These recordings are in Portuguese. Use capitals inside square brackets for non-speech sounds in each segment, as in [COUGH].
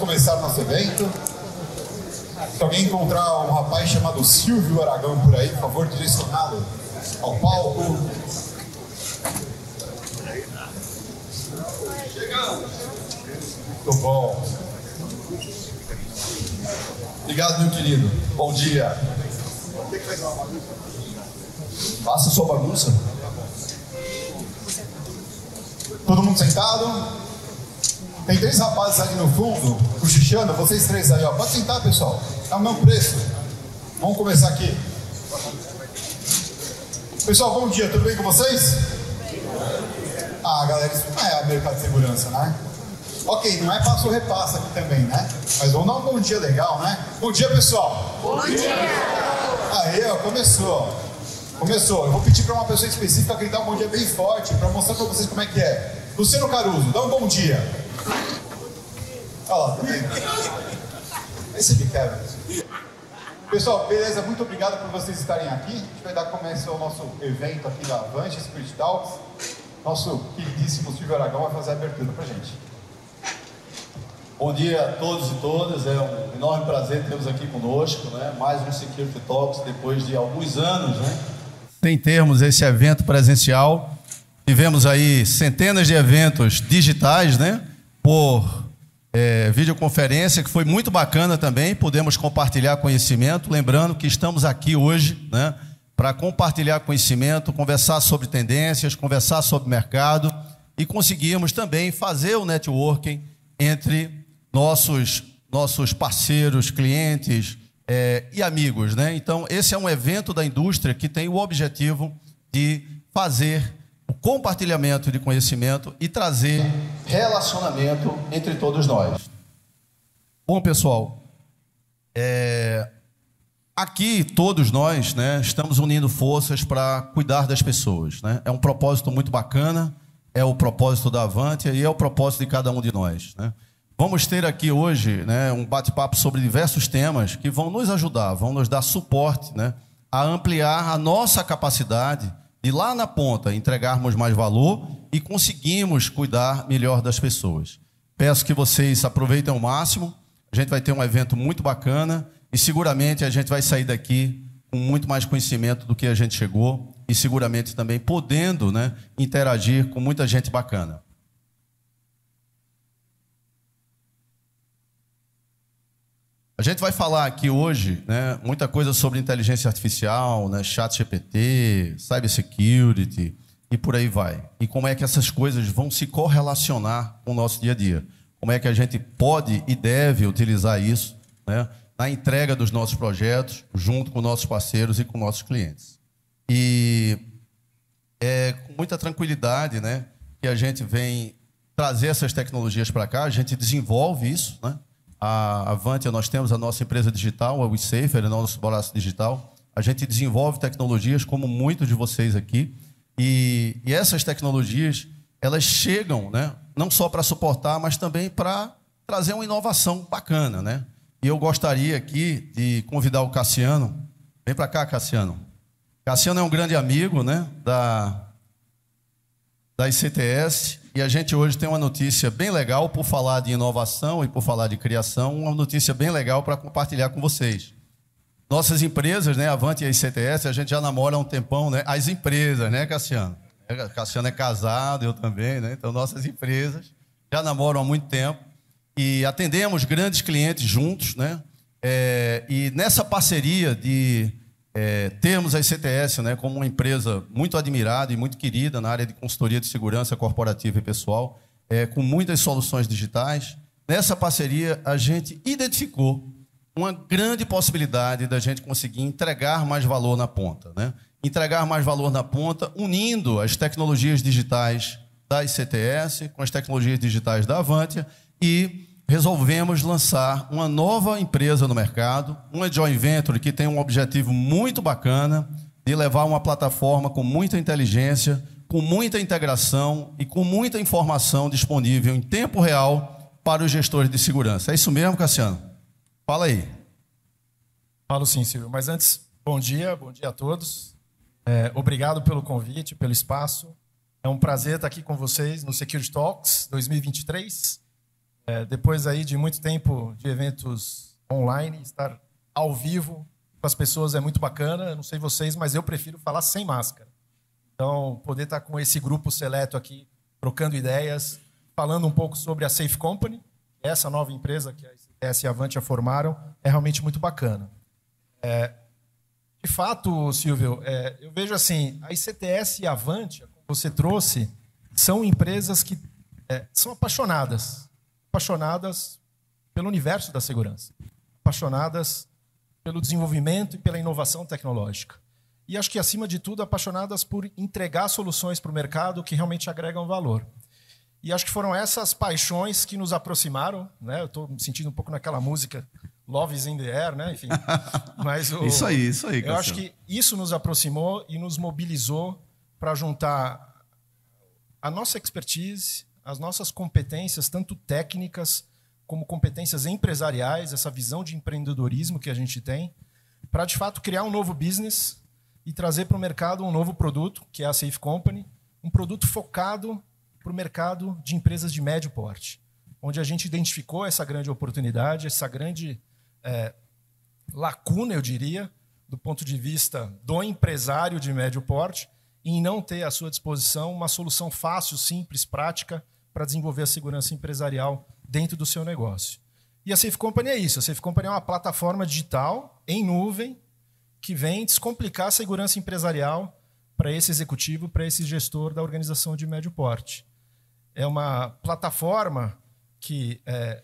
começar nosso evento. Se alguém encontrar um rapaz chamado Silvio Aragão por aí, por favor, direcioná-lo ao palco. Muito bom. Obrigado, meu querido. Bom dia. Faça sua bagunça. Todo mundo sentado? Tem três rapazes ali no fundo, cochichando, vocês três aí, ó. Pode sentar, pessoal. É o mesmo preço. Vamos começar aqui. Pessoal, bom dia, tudo bem com vocês? Ah, galera, isso não é mercado de segurança, né? Ok, não é passo ou repassa aqui também, né? Mas vamos dar um bom dia legal, né? Bom dia, pessoal! Bom dia! Aí, ó, começou. Começou. Eu vou pedir para uma pessoa específica gritar um bom dia bem forte para mostrar para vocês como é que é. Luciano Caruso, dá um bom dia. Olha lá, tá vendo? Esse me quebra. Pessoal, beleza, muito obrigado por vocês estarem aqui. A gente vai dar começo ao nosso evento aqui da Avante Spirit Talks. Nosso queridíssimo Silvio Aragão vai fazer a abertura pra gente. Bom dia a todos e todas, é um enorme prazer termos aqui conosco, né? mais um Security Talks depois de alguns anos, né? Sem termos esse evento presencial, tivemos aí centenas de eventos digitais, né? Por é, videoconferência, que foi muito bacana também, podemos compartilhar conhecimento, lembrando que estamos aqui hoje, né? Para compartilhar conhecimento, conversar sobre tendências, conversar sobre mercado e conseguirmos também fazer o networking entre nossos, nossos parceiros, clientes é, e amigos. Né? Então, esse é um evento da indústria que tem o objetivo de fazer compartilhamento de conhecimento e trazer relacionamento entre todos nós. Bom, pessoal, é, aqui todos nós né, estamos unindo forças para cuidar das pessoas. Né? É um propósito muito bacana, é o propósito da Avantia e é o propósito de cada um de nós. Né? Vamos ter aqui hoje né, um bate-papo sobre diversos temas que vão nos ajudar, vão nos dar suporte né, a ampliar a nossa capacidade de lá na ponta entregarmos mais valor e conseguimos cuidar melhor das pessoas. Peço que vocês aproveitem ao máximo. A gente vai ter um evento muito bacana e seguramente a gente vai sair daqui com muito mais conhecimento do que a gente chegou e seguramente também podendo né, interagir com muita gente bacana. A gente vai falar aqui hoje né, muita coisa sobre inteligência artificial, né, chat GPT, cybersecurity e por aí vai. E como é que essas coisas vão se correlacionar com o nosso dia a dia. Como é que a gente pode e deve utilizar isso né, na entrega dos nossos projetos, junto com nossos parceiros e com nossos clientes. E é com muita tranquilidade né, que a gente vem trazer essas tecnologias para cá, a gente desenvolve isso, né? A Avantia, nós temos a nossa empresa digital, a WeSafer, nosso braço digital. A gente desenvolve tecnologias como muitos de vocês aqui. E, e essas tecnologias, elas chegam, né, não só para suportar, mas também para trazer uma inovação bacana, né? E eu gostaria aqui de convidar o Cassiano. Vem para cá, Cassiano. Cassiano é um grande amigo, né, da da ICTS. E a gente hoje tem uma notícia bem legal por falar de inovação e por falar de criação, uma notícia bem legal para compartilhar com vocês. Nossas empresas, né, Avante e a ICTS, a gente já namora há um tempão, né? As empresas, né, Cassiano? É, Cassiano é casado, eu também, né? Então, nossas empresas já namoram há muito tempo e atendemos grandes clientes juntos, né? É, e nessa parceria de é, termos a ICTS né, como uma empresa muito admirada e muito querida na área de consultoria de segurança corporativa e pessoal, é, com muitas soluções digitais. Nessa parceria, a gente identificou uma grande possibilidade da gente conseguir entregar mais valor na ponta. Né? Entregar mais valor na ponta, unindo as tecnologias digitais da ICTS com as tecnologias digitais da Avantia e resolvemos lançar uma nova empresa no mercado, uma joint venture que tem um objetivo muito bacana de levar uma plataforma com muita inteligência, com muita integração e com muita informação disponível em tempo real para os gestores de segurança. É isso mesmo, Cassiano? Fala aí. Falo sim, Silvio. Mas antes, bom dia, bom dia a todos. É, obrigado pelo convite, pelo espaço. É um prazer estar aqui com vocês no Security Talks 2023. É, depois aí de muito tempo de eventos online, estar ao vivo com as pessoas é muito bacana. Não sei vocês, mas eu prefiro falar sem máscara. Então, poder estar com esse grupo seleto aqui, trocando ideias, falando um pouco sobre a Safe Company, essa nova empresa que a ICTS e a Avantia formaram, é realmente muito bacana. É, de fato, Silvio, é, eu vejo assim, a ICTS e a Avantia, como você trouxe, são empresas que é, são apaixonadas, apaixonadas pelo universo da segurança, apaixonadas pelo desenvolvimento e pela inovação tecnológica. E acho que, acima de tudo, apaixonadas por entregar soluções para o mercado que realmente agregam valor. E acho que foram essas paixões que nos aproximaram. Né? Eu estou me sentindo um pouco naquela música Love is in the Air, né? Enfim. [LAUGHS] Mas o, isso aí, isso aí. Eu acho que isso nos aproximou e nos mobilizou para juntar a nossa expertise, as nossas competências, tanto técnicas como competências empresariais, essa visão de empreendedorismo que a gente tem, para de fato criar um novo business e trazer para o mercado um novo produto, que é a Safe Company, um produto focado para o mercado de empresas de médio porte, onde a gente identificou essa grande oportunidade, essa grande é, lacuna, eu diria, do ponto de vista do empresário de médio porte, em não ter à sua disposição uma solução fácil, simples, prática para desenvolver a segurança empresarial dentro do seu negócio. E a Safe Company é isso. A Safe Company é uma plataforma digital em nuvem que vem descomplicar a segurança empresarial para esse executivo, para esse gestor da organização de médio porte. É uma plataforma que é,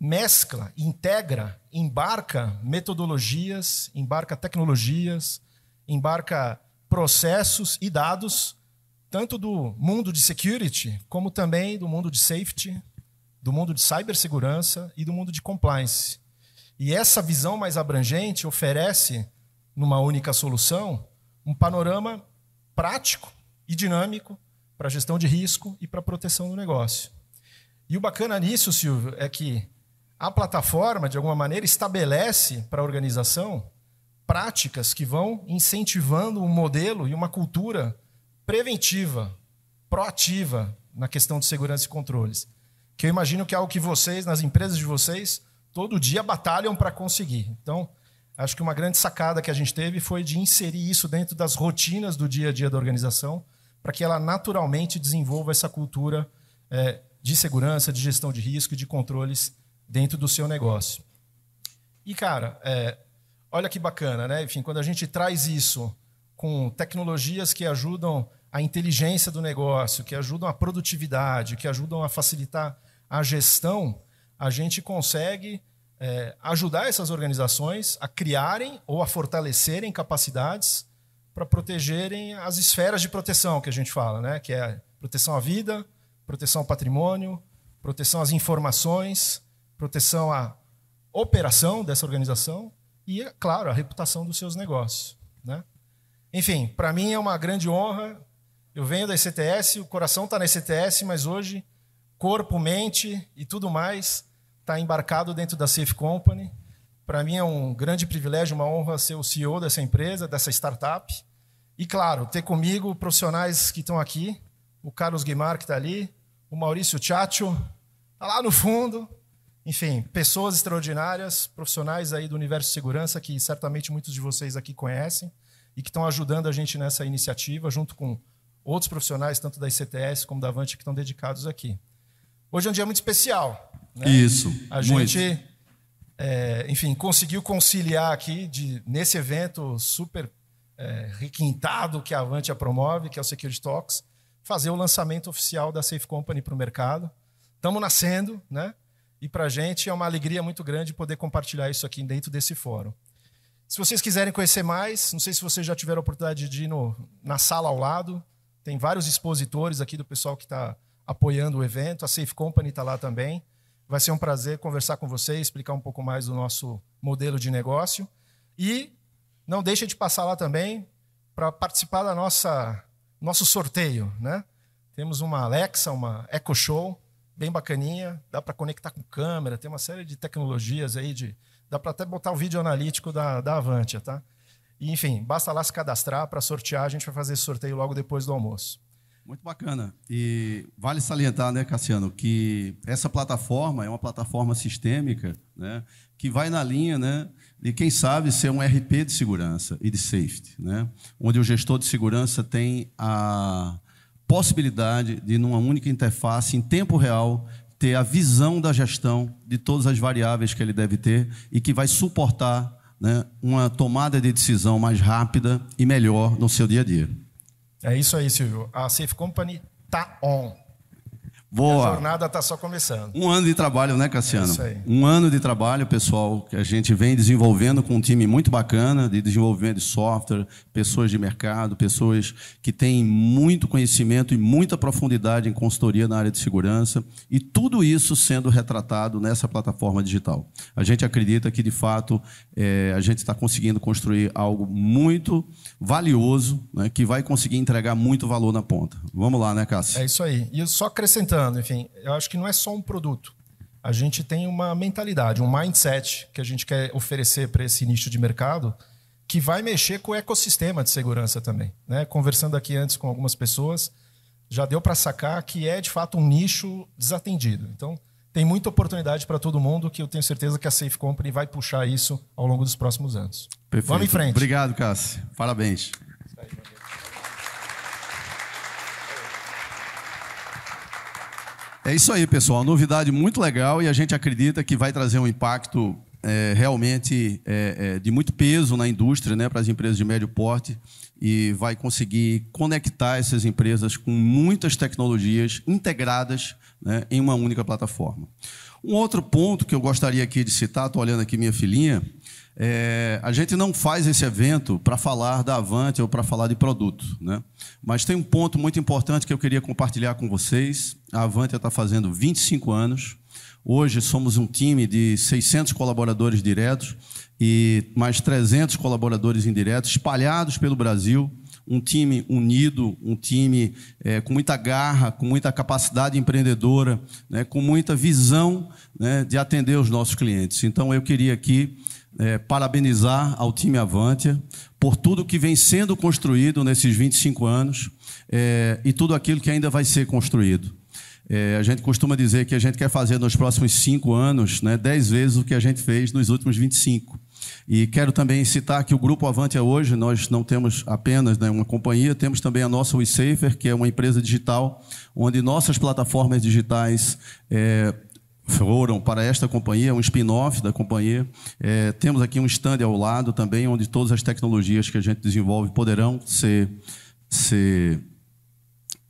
mescla, integra, embarca metodologias, embarca tecnologias, embarca processos e dados, tanto do mundo de security, como também do mundo de safety, do mundo de cibersegurança e do mundo de compliance. E essa visão mais abrangente oferece, numa única solução, um panorama prático e dinâmico para a gestão de risco e para a proteção do negócio. E o bacana nisso, Silvio, é que a plataforma, de alguma maneira, estabelece para a organização práticas que vão incentivando um modelo e uma cultura preventiva, proativa na questão de segurança e controles que eu imagino que é algo que vocês, nas empresas de vocês, todo dia batalham para conseguir. Então, acho que uma grande sacada que a gente teve foi de inserir isso dentro das rotinas do dia a dia da organização, para que ela naturalmente desenvolva essa cultura é, de segurança, de gestão de risco e de controles dentro do seu negócio. E, cara, é, olha que bacana, né? Enfim, quando a gente traz isso com tecnologias que ajudam a inteligência do negócio, que ajudam a produtividade, que ajudam a facilitar a gestão, a gente consegue é, ajudar essas organizações a criarem ou a fortalecerem capacidades para protegerem as esferas de proteção que a gente fala, né? que é proteção à vida, proteção ao patrimônio, proteção às informações, proteção à operação dessa organização e, claro, a reputação dos seus negócios. Né? Enfim, para mim é uma grande honra. Eu venho da ICTS, o coração está na ICTS, mas hoje corpo, mente e tudo mais está embarcado dentro da Safe Company. Para mim é um grande privilégio, uma honra ser o CEO dessa empresa, dessa startup. E, claro, ter comigo profissionais que estão aqui, o Carlos Guimar, que está ali, o Maurício Chacho, está lá no fundo. Enfim, pessoas extraordinárias, profissionais aí do universo de segurança, que certamente muitos de vocês aqui conhecem e que estão ajudando a gente nessa iniciativa, junto com outros profissionais, tanto da ICTS como da Avante, que estão dedicados aqui. Hoje é um dia muito especial. Né? Isso. A gente, é, enfim, conseguiu conciliar aqui de, nesse evento super é, requintado que a Avantia promove, que é o Security Talks, fazer o lançamento oficial da Safe Company para o mercado. Estamos nascendo, né? E para a gente é uma alegria muito grande poder compartilhar isso aqui dentro desse fórum. Se vocês quiserem conhecer mais, não sei se vocês já tiveram a oportunidade de ir no, na sala ao lado, tem vários expositores aqui do pessoal que está apoiando o evento. A Safe Company está lá também. Vai ser um prazer conversar com você, explicar um pouco mais do nosso modelo de negócio. E não deixe de passar lá também para participar da nossa nosso sorteio, né? Temos uma Alexa, uma Echo Show, bem bacaninha, dá para conectar com câmera, tem uma série de tecnologias aí de dá para até botar o vídeo analítico da da Avantia, tá? E, enfim, basta lá se cadastrar para sortear, a gente vai fazer esse sorteio logo depois do almoço. Muito bacana. E vale salientar, né, Cassiano, que essa plataforma é uma plataforma sistêmica, né, que vai na linha, né, de quem sabe ser um RP de segurança e de safety, né, onde o gestor de segurança tem a possibilidade de, numa única interface, em tempo real, ter a visão da gestão de todas as variáveis que ele deve ter e que vai suportar né, uma tomada de decisão mais rápida e melhor no seu dia a dia. É isso aí, Silvio. A Safe Company tá on. Boa. A jornada está só começando. Um ano de trabalho, né, Cassiano? É isso aí. Um ano de trabalho, pessoal, que a gente vem desenvolvendo com um time muito bacana de desenvolvimento de software, pessoas de mercado, pessoas que têm muito conhecimento e muita profundidade em consultoria na área de segurança, e tudo isso sendo retratado nessa plataforma digital. A gente acredita que, de fato, é, a gente está conseguindo construir algo muito valioso, né, que vai conseguir entregar muito valor na ponta. Vamos lá, né, Cássio? É isso aí. E só acrescentando, enfim, eu acho que não é só um produto. A gente tem uma mentalidade, um mindset que a gente quer oferecer para esse nicho de mercado que vai mexer com o ecossistema de segurança também. Né? Conversando aqui antes com algumas pessoas, já deu para sacar que é de fato um nicho desatendido. Então, tem muita oportunidade para todo mundo que eu tenho certeza que a Safe Company vai puxar isso ao longo dos próximos anos. Perfeito. Vamos em frente. Obrigado, Cássio. Parabéns. É isso aí, pessoal. Novidade muito legal e a gente acredita que vai trazer um impacto é, realmente é, é, de muito peso na indústria, né, para as empresas de médio porte e vai conseguir conectar essas empresas com muitas tecnologias integradas né, em uma única plataforma. Um outro ponto que eu gostaria aqui de citar, estou olhando aqui minha filhinha, é, a gente não faz esse evento para falar da Avante ou para falar de produto, né? mas tem um ponto muito importante que eu queria compartilhar com vocês. A Avante está fazendo 25 anos. Hoje somos um time de 600 colaboradores diretos e mais 300 colaboradores indiretos espalhados pelo Brasil. Um time unido, um time é, com muita garra, com muita capacidade empreendedora, né, com muita visão né, de atender os nossos clientes. Então, eu queria aqui é, parabenizar ao time Avantia por tudo que vem sendo construído nesses 25 anos é, e tudo aquilo que ainda vai ser construído. É, a gente costuma dizer que a gente quer fazer nos próximos cinco anos né, dez vezes o que a gente fez nos últimos 25. E quero também citar que o Grupo Avantia hoje, nós não temos apenas né, uma companhia, temos também a nossa WeSafer, que é uma empresa digital, onde nossas plataformas digitais é, foram para esta companhia, um spin-off da companhia. É, temos aqui um stand ao lado também, onde todas as tecnologias que a gente desenvolve poderão ser, ser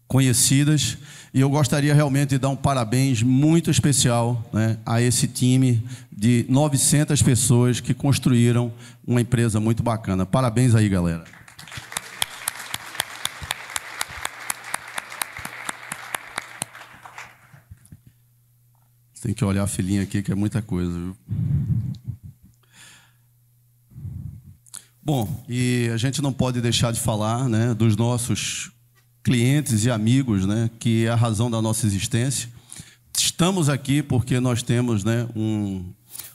conhecidas. E eu gostaria realmente de dar um parabéns muito especial né, a esse time de 900 pessoas que construíram uma empresa muito bacana. Parabéns aí, galera. Tem que olhar a filhinha aqui, que é muita coisa, viu? Bom, e a gente não pode deixar de falar né, dos nossos clientes e amigos, né, que é a razão da nossa existência. Estamos aqui porque nós temos né, um,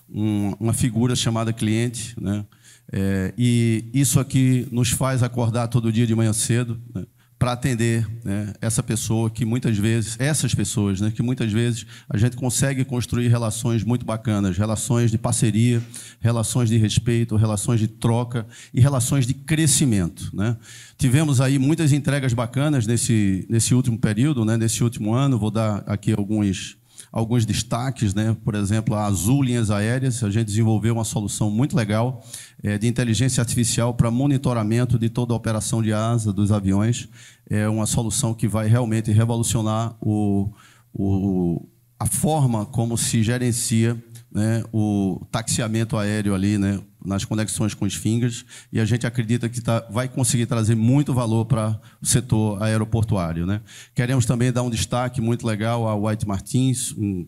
um, uma figura chamada cliente, né, é, e isso aqui nos faz acordar todo dia de manhã cedo. Né, para atender né, essa pessoa que muitas vezes, essas pessoas, né, que muitas vezes a gente consegue construir relações muito bacanas, relações de parceria, relações de respeito, relações de troca e relações de crescimento. Né? Tivemos aí muitas entregas bacanas nesse, nesse último período, né, nesse último ano. Vou dar aqui alguns alguns destaques, né? por exemplo, a Azul Linhas Aéreas, a gente desenvolveu uma solução muito legal é, de inteligência artificial para monitoramento de toda a operação de asa dos aviões. É uma solução que vai realmente revolucionar o, o, a forma como se gerencia né, o taxiamento aéreo ali, né, nas conexões com os fingers, e a gente acredita que tá, vai conseguir trazer muito valor para o setor aeroportuário. Né. Queremos também dar um destaque muito legal à White Martins, um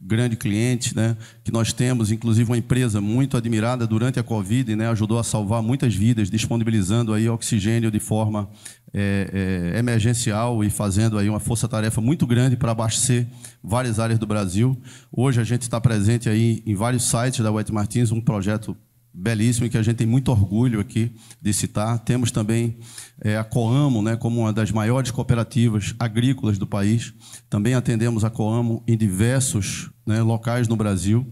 grande cliente, né, que nós temos, inclusive uma empresa muito admirada durante a Covid, né, ajudou a salvar muitas vidas, disponibilizando aí oxigênio de forma é, é, emergencial e fazendo aí uma força-tarefa muito grande para abastecer várias áreas do Brasil. Hoje a gente está presente aí em vários sites da Wet Martins, um projeto belíssimo e que a gente tem muito orgulho aqui de citar. Temos também é, a Coamo, né, como uma das maiores cooperativas agrícolas do país. Também atendemos a Coamo em diversos né, locais no Brasil.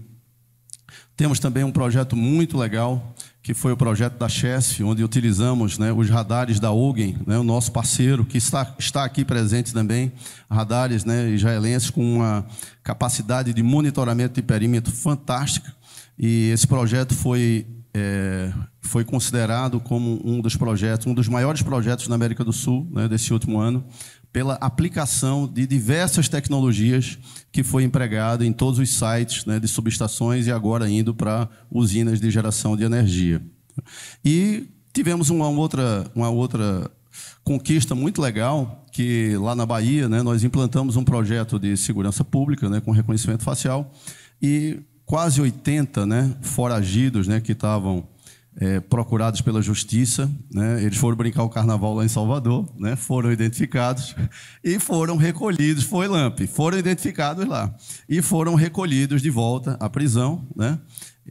Temos também um projeto muito legal, que foi o projeto da Chesf, onde utilizamos né, os radares da Ogen, né, o nosso parceiro, que está, está aqui presente também, radares né, israelenses com uma capacidade de monitoramento de perímetro fantástica. E esse projeto foi, é, foi considerado como um dos projetos, um dos maiores projetos na América do Sul né, desse último ano, pela aplicação de diversas tecnologias que foi empregado em todos os sites né, de subestações e agora indo para usinas de geração de energia. E tivemos uma outra, uma outra conquista muito legal, que lá na Bahia né, nós implantamos um projeto de segurança pública né, com reconhecimento facial e quase 80 né, foragidos né, que estavam é, procurados pela justiça. Né, eles foram brincar o carnaval lá em Salvador, né, foram identificados e foram recolhidos. Foi LAMP, foram identificados lá e foram recolhidos de volta à prisão. Né,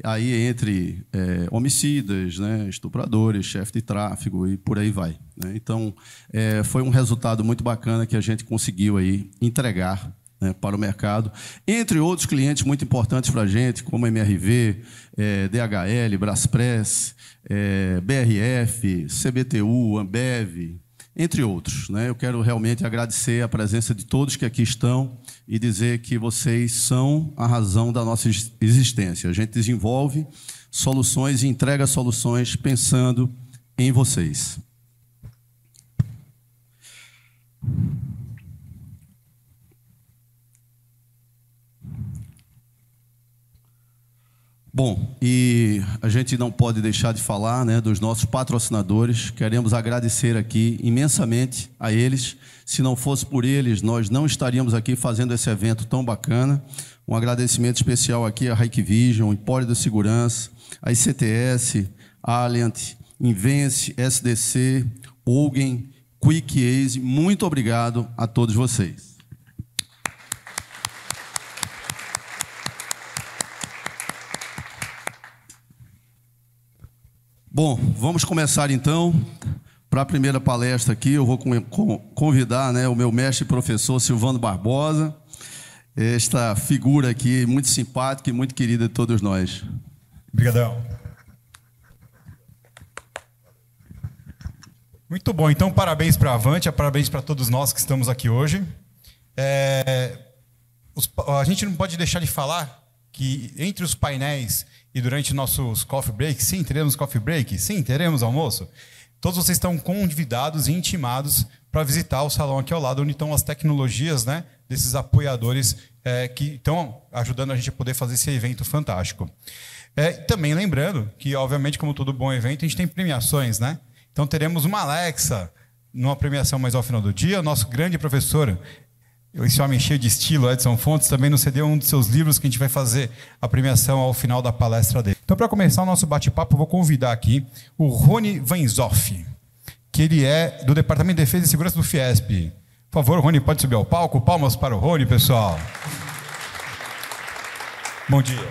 aí entre é, homicidas, né, estupradores, chefe de tráfego e por aí vai. Né. Então, é, foi um resultado muito bacana que a gente conseguiu aí entregar né, para o mercado, entre outros clientes muito importantes para a gente, como MRV, é, DHL, Braspress, é, BRF, CBTU, Ambev, entre outros. Né? Eu quero realmente agradecer a presença de todos que aqui estão e dizer que vocês são a razão da nossa existência. A gente desenvolve soluções e entrega soluções pensando em vocês. Bom, e a gente não pode deixar de falar né, dos nossos patrocinadores. Queremos agradecer aqui imensamente a eles. Se não fosse por eles, nós não estaríamos aqui fazendo esse evento tão bacana. Um agradecimento especial aqui a Hikvision, Empório da Segurança, a ICTS, Alliant, Invence, SDC, Ogen, Quick Ace. Muito obrigado a todos vocês. Bom, vamos começar então. Para a primeira palestra aqui, eu vou convidar né, o meu mestre e professor Silvano Barbosa, esta figura aqui muito simpática e muito querida de todos nós. Obrigadão. Muito bom, então parabéns para a Avante, parabéns para todos nós que estamos aqui hoje. É, os, a gente não pode deixar de falar que entre os painéis e durante nossos coffee breaks, sim, teremos coffee break, sim, teremos almoço. Todos vocês estão convidados e intimados para visitar o salão aqui ao lado, onde estão as tecnologias né, desses apoiadores é, que estão ajudando a gente a poder fazer esse evento fantástico. É, também lembrando que, obviamente, como todo bom evento, a gente tem premiações, né? Então teremos uma Alexa numa premiação mais ao final do dia. Nosso grande professor esse homem cheio de estilo, Edson Fontes, também nos cedeu um dos seus livros que a gente vai fazer a premiação ao final da palestra dele. Então, para começar o nosso bate-papo, vou convidar aqui o Rony Vanzoff, que ele é do Departamento de Defesa e Segurança do Fiesp. Por favor, Rony, pode subir ao palco. Palmas para o Rony, pessoal. Bom dia.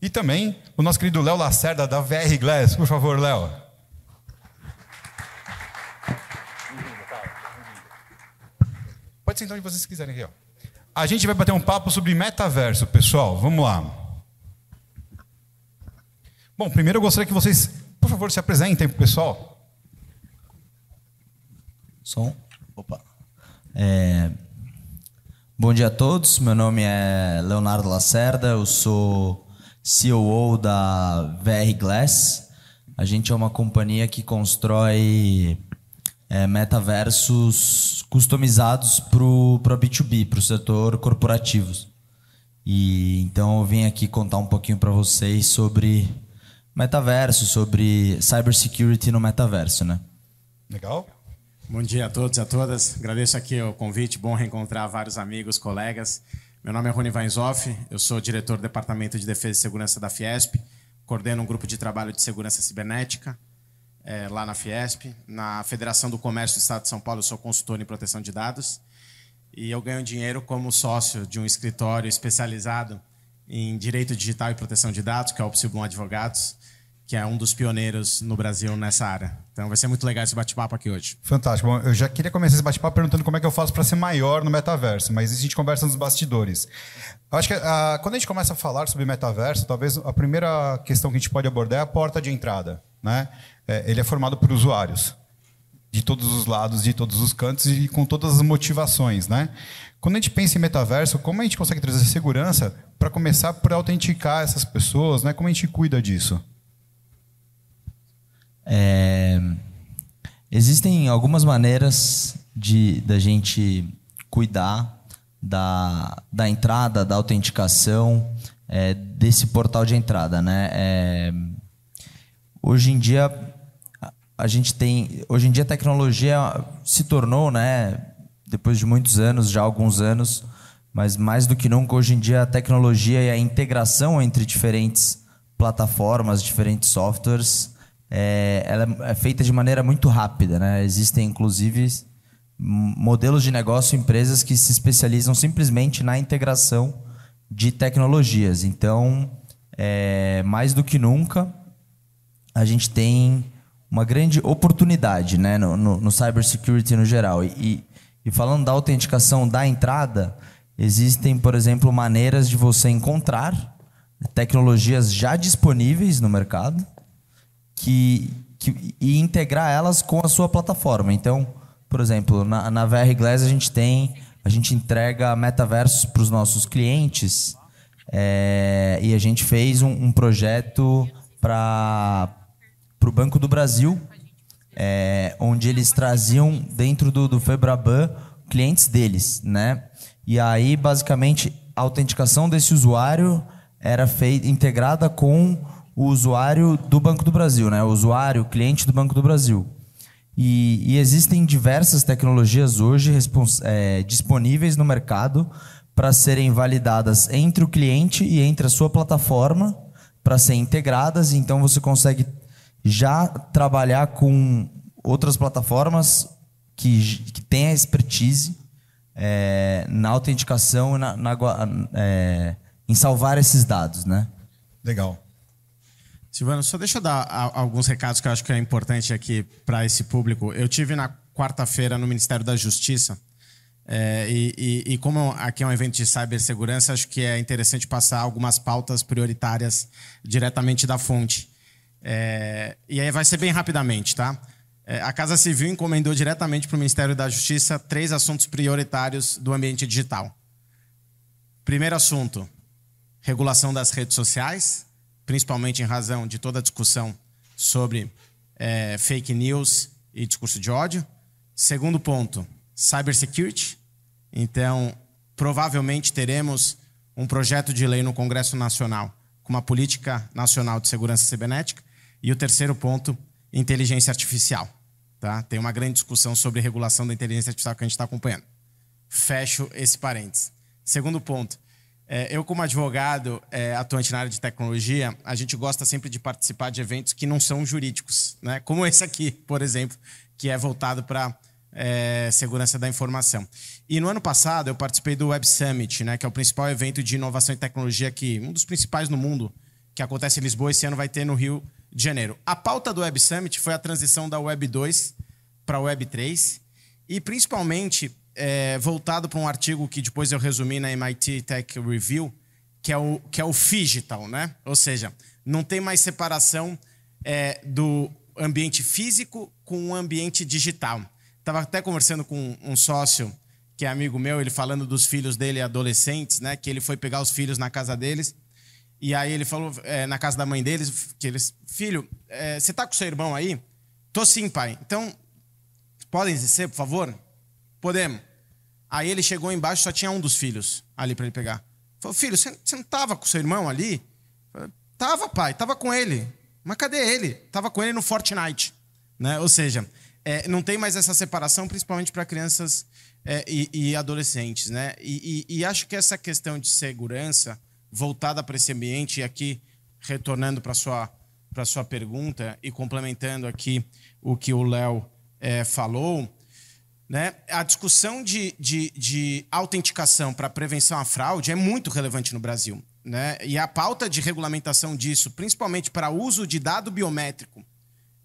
E também o nosso querido Léo Lacerda, da VR Glass. Por favor, Léo. Pode sentar onde vocês quiserem aqui. Ó. A gente vai bater um papo sobre metaverso, pessoal. Vamos lá. Bom, primeiro eu gostaria que vocês, por favor, se apresentem para o pessoal. Som. Opa. É... Bom dia a todos. Meu nome é Leonardo Lacerda. Eu sou CEO da VR Glass. A gente é uma companhia que constrói é, metaversos customizados para o B2B, para o setor corporativo. E então eu vim aqui contar um pouquinho para vocês sobre metaverso, sobre cybersecurity no metaverso, né? Legal. Bom dia a todos e a todas. Agradeço aqui o convite, bom reencontrar vários amigos, colegas. Meu nome é Rony Weinzoff, eu sou diretor do Departamento de Defesa e Segurança da Fiesp, coordeno um grupo de trabalho de segurança cibernética é, lá na Fiesp. Na Federação do Comércio do Estado de São Paulo, eu sou consultor em proteção de dados. E eu ganho dinheiro como sócio de um escritório especializado em direito digital e proteção de dados, que é o Psilon Advogados, que é um dos pioneiros no Brasil nessa área. Então vai ser muito legal esse bate-papo aqui hoje. Fantástico. Bom, eu já queria começar esse bate-papo perguntando como é que eu faço para ser maior no metaverso, mas isso a gente conversa nos bastidores. Eu acho que ah, quando a gente começa a falar sobre metaverso, talvez a primeira questão que a gente pode abordar é a porta de entrada. Né? É, ele é formado por usuários de todos os lados, de todos os cantos e com todas as motivações, né? Quando a gente pensa em metaverso, como a gente consegue trazer segurança para começar por autenticar essas pessoas, né? Como a gente cuida disso? É, existem algumas maneiras de da gente cuidar da, da entrada, da autenticação é, desse portal de entrada, né? É, hoje em dia a gente tem, hoje em dia a tecnologia se tornou, né? Depois de muitos anos, já alguns anos, mas mais do que nunca hoje em dia a tecnologia e a integração entre diferentes plataformas, diferentes softwares é, ela é feita de maneira muito rápida. Né? Existem, inclusive, modelos de negócio, empresas que se especializam simplesmente na integração de tecnologias. Então, é, mais do que nunca, a gente tem uma grande oportunidade né, no, no, no cybersecurity no geral. E, e falando da autenticação da entrada, existem, por exemplo, maneiras de você encontrar tecnologias já disponíveis no mercado que, que, e integrar elas com a sua plataforma. Então, por exemplo, na, na VR Glass a gente tem, a gente entrega metaversos para os nossos clientes é, e a gente fez um, um projeto para o Banco do Brasil, é, onde eles traziam dentro do, do Febraban clientes deles, né? E aí, basicamente, a autenticação desse usuário era feita integrada com o usuário do Banco do Brasil, né? O usuário, cliente do Banco do Brasil. E, e existem diversas tecnologias hoje é, disponíveis no mercado para serem validadas entre o cliente e entre a sua plataforma para serem integradas. Então você consegue já trabalhar com outras plataformas que, que têm a expertise é, na autenticação e na, na é, em salvar esses dados, né? Legal. Silvano, só deixa eu dar alguns recados que eu acho que é importante aqui para esse público. Eu tive na quarta-feira no Ministério da Justiça. É, e, e, e, como aqui é um evento de cibersegurança, acho que é interessante passar algumas pautas prioritárias diretamente da fonte. É, e aí vai ser bem rapidamente, tá? É, a Casa Civil encomendou diretamente para o Ministério da Justiça três assuntos prioritários do ambiente digital. Primeiro assunto: regulação das redes sociais principalmente em razão de toda a discussão sobre é, fake news e discurso de ódio. Segundo ponto, cybersecurity. Então, provavelmente teremos um projeto de lei no Congresso Nacional com uma política nacional de segurança cibernética. E o terceiro ponto, inteligência artificial. Tá? Tem uma grande discussão sobre regulação da inteligência artificial que a gente está acompanhando. Fecho esse parênteses. Segundo ponto, é, eu, como advogado é, atuante na área de tecnologia, a gente gosta sempre de participar de eventos que não são jurídicos, né? como esse aqui, por exemplo, que é voltado para é, segurança da informação. E no ano passado eu participei do Web Summit, né, que é o principal evento de inovação e tecnologia que um dos principais no mundo, que acontece em Lisboa esse ano vai ter no Rio de Janeiro. A pauta do Web Summit foi a transição da Web 2 para a Web 3 e principalmente é, voltado para um artigo que depois eu resumi na MIT Tech Review, que é o, que é o Digital, né? Ou seja, não tem mais separação é, do ambiente físico com o ambiente digital. Estava até conversando com um sócio que é amigo meu, ele falando dos filhos dele adolescentes, né? Que ele foi pegar os filhos na casa deles. E aí ele falou, é, na casa da mãe deles, que eles, filho, é, você tá com seu irmão aí? Tô sim, pai. Então, podem descer, por favor? Podemos. Aí ele chegou embaixo, só tinha um dos filhos ali para ele pegar. Falou, filho, você, não estava com seu irmão ali? Falei, tava, pai, tava com ele. Mas cadê ele? Tava com ele no Fortnite. Né? Ou seja, é, não tem mais essa separação, principalmente para crianças é, e, e, adolescentes. Né? E, e, e, acho que essa questão de segurança voltada para esse ambiente, e aqui retornando para a sua, sua pergunta e complementando aqui o que o Léo é, falou, né? A discussão de, de, de autenticação para prevenção à fraude é muito relevante no Brasil. né, e a pauta de regulamentação disso, principalmente para uso de dado biométrico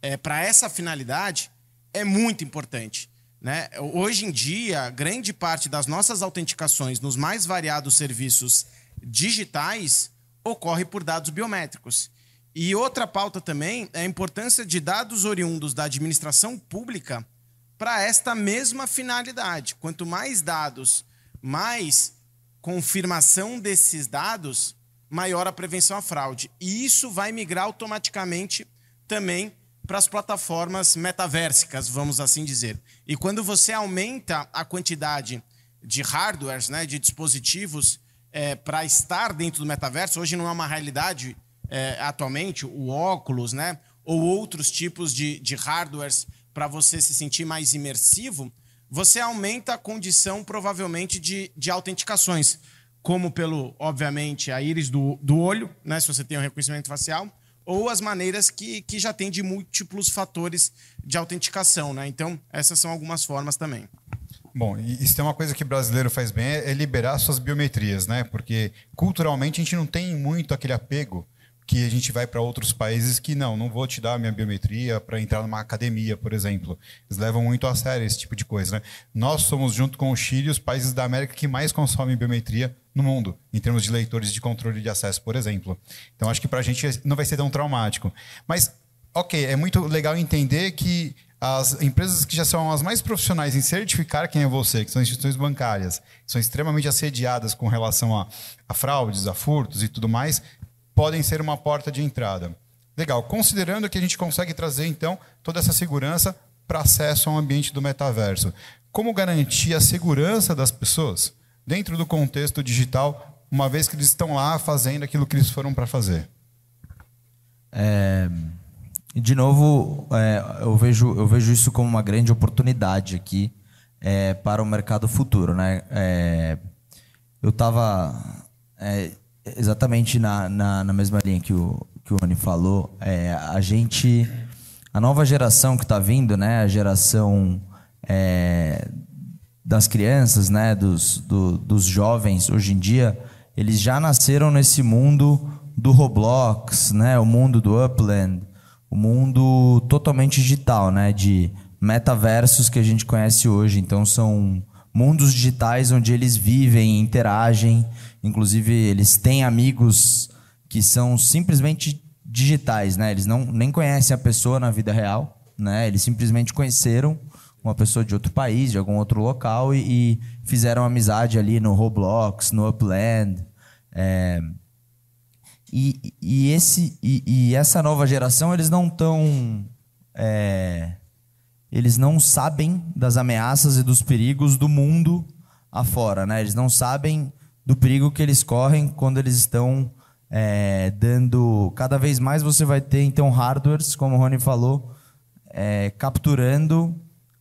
é, para essa finalidade, é muito importante. Né? Hoje em dia, grande parte das nossas autenticações nos mais variados serviços digitais ocorre por dados biométricos. E outra pauta também é a importância de dados oriundos da administração pública para esta mesma finalidade. Quanto mais dados, mais confirmação desses dados, maior a prevenção à fraude. E isso vai migrar automaticamente também para as plataformas metaversicas, vamos assim dizer. E quando você aumenta a quantidade de hardwares, né, de dispositivos é, para estar dentro do metaverso, hoje não é uma realidade é, atualmente, o óculos, né, ou outros tipos de, de hardwares para você se sentir mais imersivo, você aumenta a condição, provavelmente, de, de autenticações, como pelo, obviamente, a íris do, do olho, né, se você tem o um reconhecimento facial, ou as maneiras que, que já tem de múltiplos fatores de autenticação. Né? Então, essas são algumas formas também. Bom, isso tem uma coisa que brasileiro faz bem, é liberar suas biometrias, né? Porque culturalmente a gente não tem muito aquele apego que a gente vai para outros países que não, não vou te dar a minha biometria para entrar numa academia, por exemplo. Eles levam muito a sério esse tipo de coisa, né? Nós somos, junto com o Chile, os países da América que mais consomem biometria no mundo, em termos de leitores de controle de acesso, por exemplo. Então, acho que para a gente não vai ser tão traumático. Mas, ok, é muito legal entender que as empresas que já são as mais profissionais em certificar quem é você, que são instituições bancárias, que são extremamente assediadas com relação a, a fraudes, a furtos e tudo mais, podem ser uma porta de entrada. Legal. Considerando que a gente consegue trazer, então, toda essa segurança para acesso ao ambiente do metaverso, como garantir a segurança das pessoas dentro do contexto digital, uma vez que eles estão lá fazendo aquilo que eles foram para fazer? É, de novo, é, eu, vejo, eu vejo isso como uma grande oportunidade aqui é, para o mercado futuro. Né? É, eu estava é, exatamente na, na, na, mesma linha que o, que o Rony falou. É, a gente, a nova geração que está vindo, né, a geração é, das crianças, né, dos, do, dos jovens hoje em dia, eles já nasceram nesse mundo do Roblox, né, o mundo do Upland, o mundo totalmente digital, né, de metaversos que a gente conhece hoje. Então são mundos digitais onde eles vivem, interagem Inclusive, eles têm amigos que são simplesmente digitais, né? Eles não nem conhecem a pessoa na vida real, né? Eles simplesmente conheceram uma pessoa de outro país, de algum outro local e, e fizeram amizade ali no Roblox, no Upland. É... E, e, esse, e, e, essa nova geração, eles não estão... É... Eles não sabem das ameaças e dos perigos do mundo afora, né? Eles não sabem do perigo que eles correm quando eles estão é, dando. Cada vez mais você vai ter, então, hardwares, como o Rony falou, é, capturando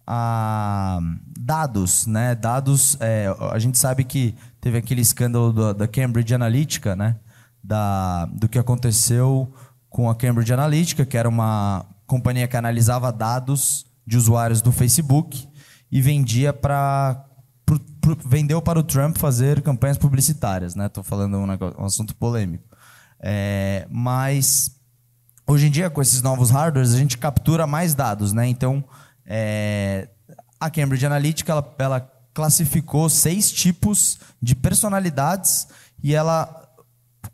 a, dados, né? Dados. É, a gente sabe que teve aquele escândalo da Cambridge Analytica, né? Da, do que aconteceu com a Cambridge Analytica, que era uma companhia que analisava dados de usuários do Facebook e vendia para vendeu para o Trump fazer campanhas publicitárias, né? Estou falando um, negócio, um assunto polêmico. É, mas hoje em dia, com esses novos hardwares, a gente captura mais dados, né? Então, é, a Cambridge Analytica ela, ela classificou seis tipos de personalidades e ela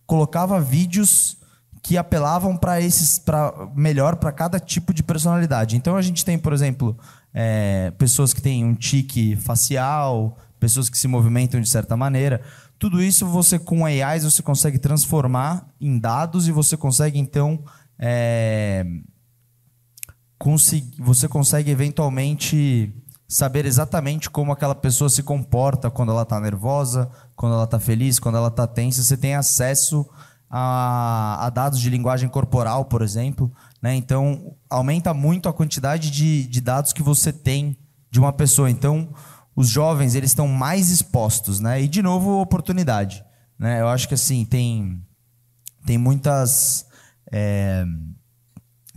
colocava vídeos que apelavam para esses para melhor para cada tipo de personalidade. Então a gente tem, por exemplo, é, pessoas que têm um tique facial, pessoas que se movimentam de certa maneira. Tudo isso você com AIs você consegue transformar em dados e você consegue então é, você consegue eventualmente saber exatamente como aquela pessoa se comporta quando ela está nervosa, quando ela está feliz, quando ela está tensa. Você tem acesso a, a, dados de linguagem corporal, por exemplo. Né? Então, aumenta muito a quantidade de, de dados que você tem de uma pessoa. Então, os jovens eles estão mais expostos, né? E de novo oportunidade, né? Eu acho que assim tem tem muitas é,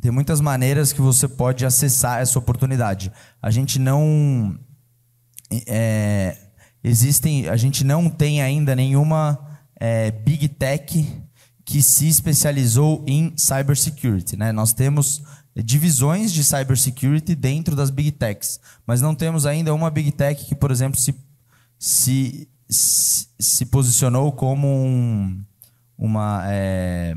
tem muitas maneiras que você pode acessar essa oportunidade. A gente não é, existem, a gente não tem ainda nenhuma é, Big Tech que se especializou em cybersecurity. Né? Nós temos divisões de cybersecurity dentro das Big Techs, mas não temos ainda uma Big Tech que, por exemplo, se, se, se posicionou como um, uma é,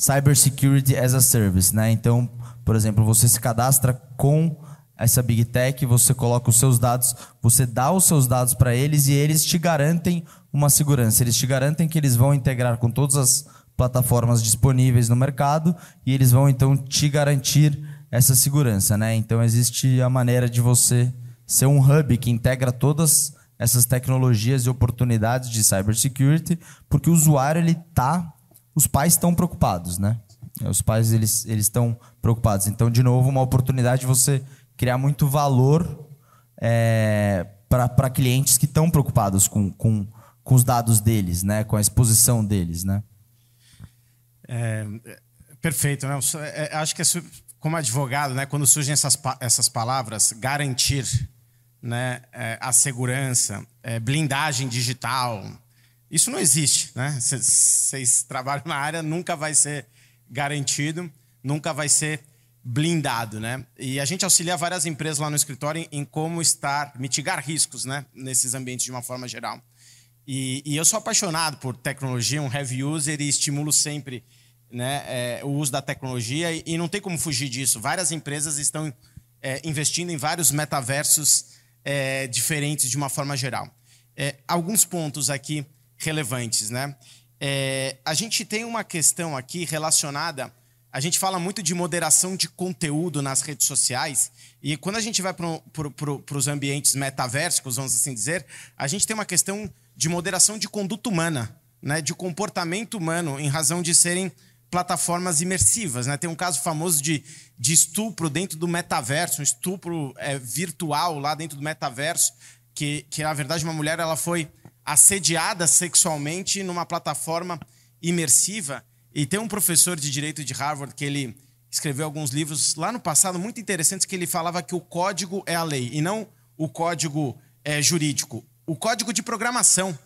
cybersecurity as a service. Né? Então, por exemplo, você se cadastra com essa Big Tech, você coloca os seus dados, você dá os seus dados para eles e eles te garantem uma segurança. Eles te garantem que eles vão integrar com todas as plataformas disponíveis no mercado e eles vão então te garantir essa segurança, né? Então existe a maneira de você ser um hub que integra todas essas tecnologias e oportunidades de cybersecurity, porque o usuário ele tá, os pais estão preocupados, né? Os pais eles eles estão preocupados. Então de novo uma oportunidade de você criar muito valor é, para clientes que estão preocupados com, com, com os dados deles, né? com a exposição deles. Né? É, perfeito. Né? É, acho que é, como advogado, né, quando surgem essas, essas palavras, garantir né, é, a segurança, é, blindagem digital, isso não existe. Né? Vocês trabalham na área, nunca vai ser garantido, nunca vai ser blindado, né? E a gente auxilia várias empresas lá no escritório em, como estar, mitigar riscos, né? Nesses ambientes de uma forma geral. E, e, eu sou apaixonado por tecnologia, um heavy user e estimulo sempre né, é, o uso da tecnologia e, e, não tem como fugir disso. Várias empresas estão é, investindo em vários metaversos é, diferentes de uma forma geral. Alguns pontos aqui relevantes, né? É, a gente tem uma questão aqui relacionada a gente fala muito de moderação de conteúdo nas redes sociais. E quando a gente vai para pro, os ambientes metaversicos, vamos assim dizer, a gente tem uma questão de moderação de conduta humana, né? de comportamento humano, em razão de serem plataformas imersivas. Né? Tem um caso famoso de, de estupro dentro do metaverso, um estupro é, virtual lá dentro do metaverso, que, que na verdade uma mulher ela foi assediada sexualmente numa plataforma imersiva. E tem um professor de direito de Harvard que ele escreveu alguns livros lá no passado muito interessantes que ele falava que o código é a lei e não o código é, jurídico, o código de programação,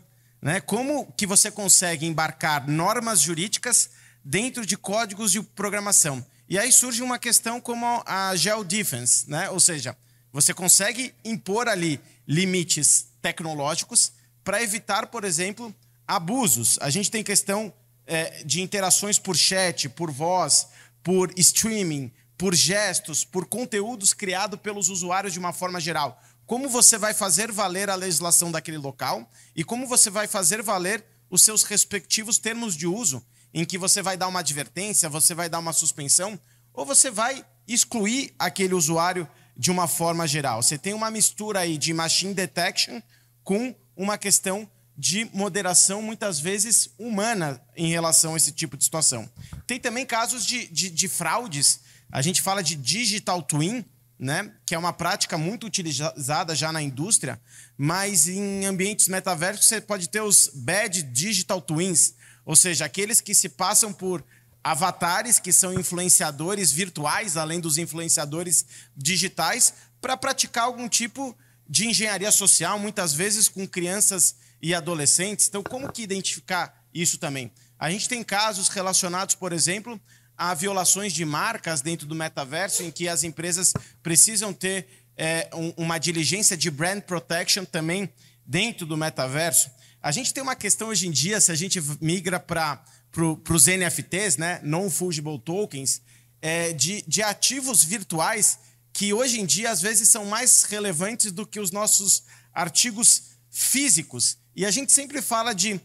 né? Como que você consegue embarcar normas jurídicas dentro de códigos de programação? E aí surge uma questão como a geodefense, né? Ou seja, você consegue impor ali limites tecnológicos para evitar, por exemplo, abusos. A gente tem questão é, de interações por chat, por voz, por streaming, por gestos, por conteúdos criados pelos usuários de uma forma geral. Como você vai fazer valer a legislação daquele local e como você vai fazer valer os seus respectivos termos de uso, em que você vai dar uma advertência, você vai dar uma suspensão, ou você vai excluir aquele usuário de uma forma geral. Você tem uma mistura aí de machine detection com uma questão de moderação, muitas vezes humana, em relação a esse tipo de situação. Tem também casos de, de, de fraudes. A gente fala de digital twin, né? que é uma prática muito utilizada já na indústria, mas em ambientes metaversos você pode ter os bad digital twins, ou seja, aqueles que se passam por avatares que são influenciadores virtuais, além dos influenciadores digitais, para praticar algum tipo de engenharia social, muitas vezes com crianças e adolescentes. Então, como que identificar isso também? A gente tem casos relacionados, por exemplo, a violações de marcas dentro do metaverso, em que as empresas precisam ter é, um, uma diligência de brand protection também dentro do metaverso. A gente tem uma questão hoje em dia, se a gente migra para pro, os NFTs, né, non-fungible tokens, é, de, de ativos virtuais que hoje em dia às vezes são mais relevantes do que os nossos artigos físicos. E a gente sempre fala de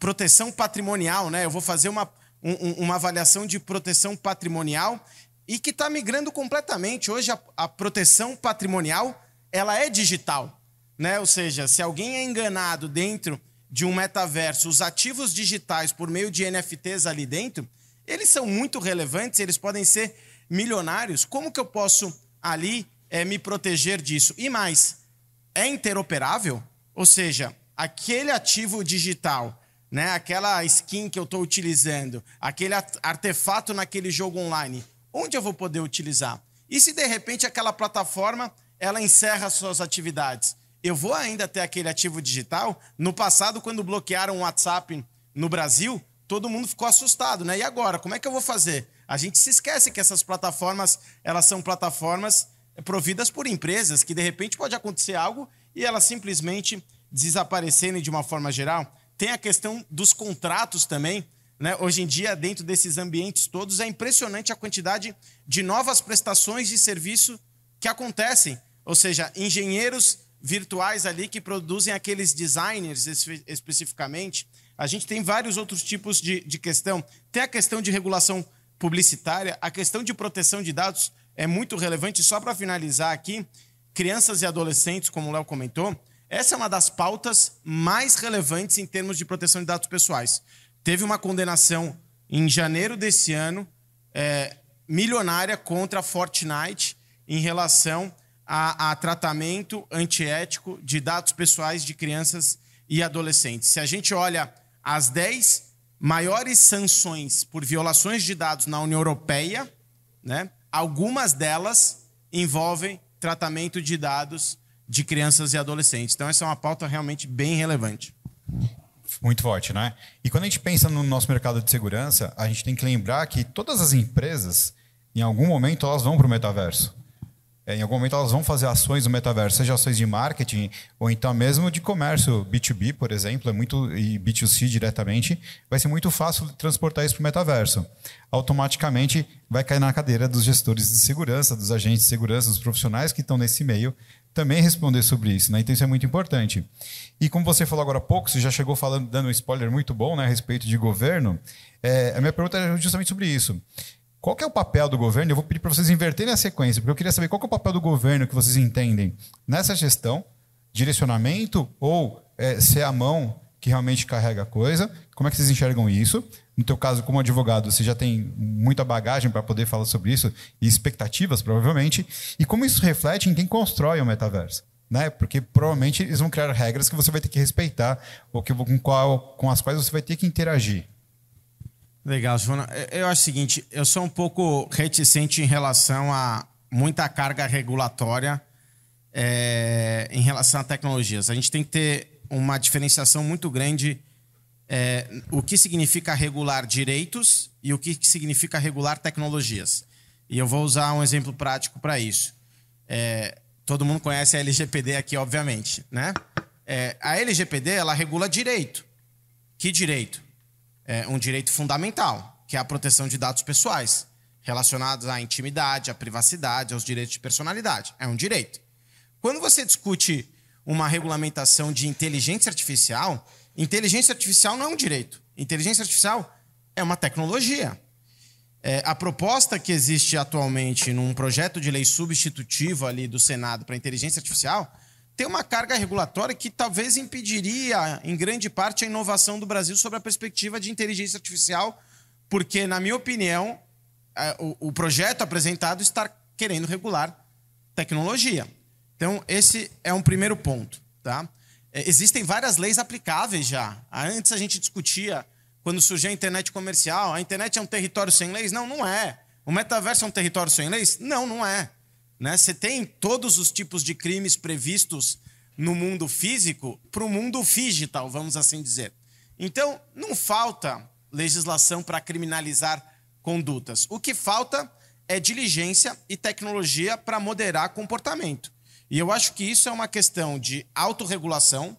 proteção patrimonial, né? Eu vou fazer uma, um, uma avaliação de proteção patrimonial e que está migrando completamente. Hoje a, a, proteção patrimonial ela é digital, né? Ou seja, se alguém é enganado dentro de um metaverso, os ativos digitais por meio de NFTs ali dentro, eles são muito relevantes, eles podem ser milionários. Como que eu posso ali é, me proteger disso? E mais, é interoperável? Ou seja, aquele ativo digital, né, aquela skin que eu estou utilizando, aquele artefato naquele jogo online, onde eu vou poder utilizar? E se de repente aquela plataforma ela encerra suas atividades? eu vou ainda ter aquele ativo digital? No passado, quando bloquearam o WhatsApp no Brasil, todo mundo ficou assustado, né? E agora, como é que eu vou fazer? A gente se esquece que essas plataformas, elas são plataformas providas por empresas que de repente pode acontecer algo e elas simplesmente desaparecerem de uma forma geral. Tem a questão dos contratos também. Né? Hoje em dia, dentro desses ambientes todos, é impressionante a quantidade de novas prestações de serviço que acontecem. Ou seja, engenheiros virtuais ali que produzem aqueles designers especificamente. A gente tem vários outros tipos de, de questão. Tem a questão de regulação publicitária, a questão de proteção de dados é muito relevante. Só para finalizar aqui, crianças e adolescentes, como o Léo comentou, essa é uma das pautas mais relevantes em termos de proteção de dados pessoais. Teve uma condenação em janeiro desse ano, é, milionária contra a Fortnite em relação a, a, tratamento antiético de dados pessoais de crianças e adolescentes. Se a gente olha as 10 maiores sanções por violações de dados na União Europeia, né, algumas delas envolvem tratamento de dados de crianças e adolescentes. Então, essa é uma pauta realmente bem relevante. Muito forte, né? E quando a gente pensa no nosso mercado de segurança, a gente tem que lembrar que todas as empresas, em algum momento, elas vão para o metaverso. É, em algum momento elas vão fazer ações no metaverso, seja ações de marketing ou então mesmo de comércio B2B, por exemplo, é muito e B2C diretamente, vai ser muito fácil transportar isso para o metaverso. Automaticamente vai cair na cadeira dos gestores de segurança, dos agentes de segurança, dos profissionais que estão nesse meio, também responder sobre isso, né? Então isso é muito importante. E como você falou agora há pouco, você já chegou falando, dando um spoiler muito bom né, a respeito de governo. É, a minha pergunta é justamente sobre isso. Qual é o papel do governo? Eu vou pedir para vocês inverterem a sequência, porque eu queria saber qual é o papel do governo que vocês entendem nessa gestão, direcionamento ou é, ser a mão que realmente carrega a coisa. Como é que vocês enxergam isso? No teu caso, como advogado, você já tem muita bagagem para poder falar sobre isso e expectativas, provavelmente. E como isso reflete em quem constrói o metaverso? Né? Porque provavelmente eles vão criar regras que você vai ter que respeitar ou que, com, qual, com as quais você vai ter que interagir. Legal, Joana. Eu acho o seguinte, eu sou um pouco reticente em relação a muita carga regulatória é, em relação a tecnologias. A gente tem que ter uma diferenciação muito grande é, o que significa regular direitos e o que significa regular tecnologias. E eu vou usar um exemplo prático para isso. É, todo mundo conhece a LGPD aqui, obviamente, né? É, a LGPD ela regula direito. Que direito? É um direito fundamental, que é a proteção de dados pessoais relacionados à intimidade, à privacidade, aos direitos de personalidade. É um direito. Quando você discute uma regulamentação de inteligência artificial, Inteligência artificial não é um direito. Inteligência artificial é uma tecnologia. É, a proposta que existe atualmente num projeto de lei substitutivo ali do Senado para inteligência artificial tem uma carga regulatória que talvez impediria, em grande parte, a inovação do Brasil sobre a perspectiva de inteligência artificial, porque, na minha opinião, é, o, projeto apresentado está querendo regular tecnologia. Então, esse é um primeiro ponto. Tá? É, existem várias leis aplicáveis já. Antes a gente discutia, quando surgiu a internet comercial, a internet é um território sem leis? Não, não é. O metaverso é um território sem leis? Não, não é. Né? Você tem todos os tipos de crimes previstos no mundo físico para o mundo digital, vamos assim dizer. Então, não falta legislação para criminalizar condutas. O que falta é diligência e tecnologia para moderar comportamento. E eu acho que isso é uma questão de autorregulação,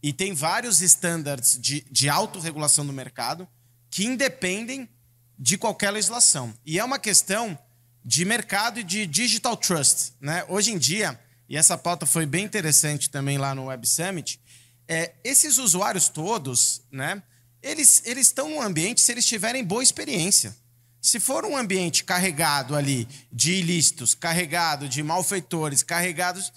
e tem vários estándares de, de autorregulação do mercado que independem de qualquer legislação. E é uma questão de mercado e de digital trust. Né? Hoje em dia, e essa pauta foi bem interessante também lá no Web Summit, é, esses usuários todos, né, eles, estão num ambiente se eles tiverem boa experiência. Se for um ambiente carregado ali de ilícitos, carregado de malfeitores, carregados,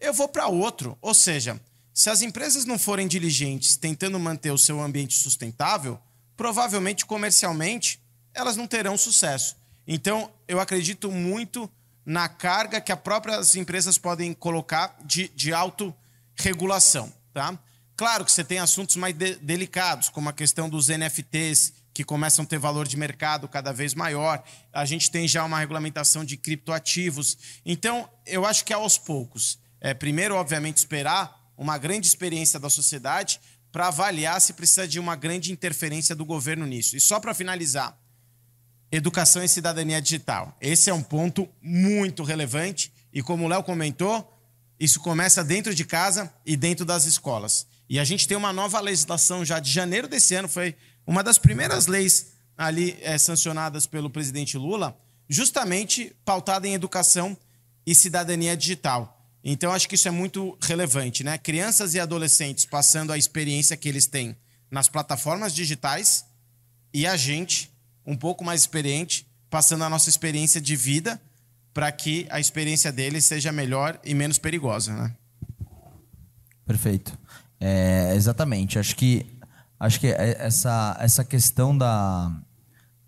eu vou para outro. Ou seja, se as empresas não forem diligentes tentando manter o seu ambiente sustentável, provavelmente comercialmente elas não terão sucesso. Então, eu acredito muito na carga que as próprias empresas podem colocar de, de autorregulação. Tá? Claro que você tem assuntos mais de, delicados, como a questão dos NFTs, que começam a ter valor de mercado cada vez maior. A gente tem já uma regulamentação de criptoativos. Então, eu acho que é aos poucos. É, primeiro, obviamente, esperar uma grande experiência da sociedade para avaliar se precisa de uma grande interferência do governo nisso. E só para finalizar, educação e cidadania digital. Esse é um ponto muito relevante e como o Léo comentou, isso começa dentro de casa e dentro das escolas. E a gente tem uma nova legislação já de janeiro desse ano, foi uma das primeiras leis ali é, sancionadas pelo presidente Lula, justamente pautada em educação e cidadania digital. Então, acho que isso é muito relevante, né? Crianças e adolescentes passando a experiência que eles têm nas plataformas digitais e a gente, um pouco mais experiente, passando a nossa experiência de vida para que a experiência deles seja melhor e menos perigosa, né? Perfeito. É, exatamente. Acho que, acho que é, essa, essa questão da,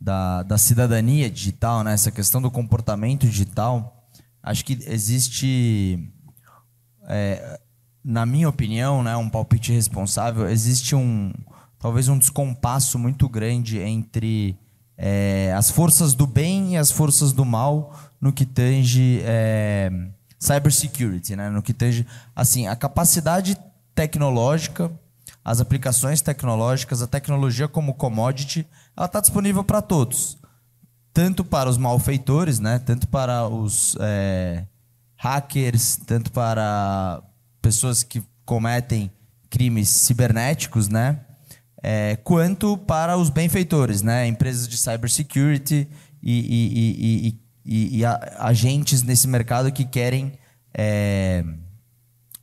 da, da cidadania digital, né? essa questão do comportamento digital, acho que existe, é, na minha opinião, né, um palpite responsável, existe um talvez um descompasso muito grande entre é, as forças do bem e as forças do mal no que tange é, cybersecurity, né? no que tange assim, a capacidade tecnológica, as aplicações tecnológicas, a tecnologia como commodity, ela está disponível para todos. Tanto para os malfeitores, né? tanto para os é, hackers, tanto para pessoas que cometem crimes cibernéticos, né? É, quanto para os benfeitores, né? empresas de cybersecurity e, e, e, e, agentes nesse mercado que querem é,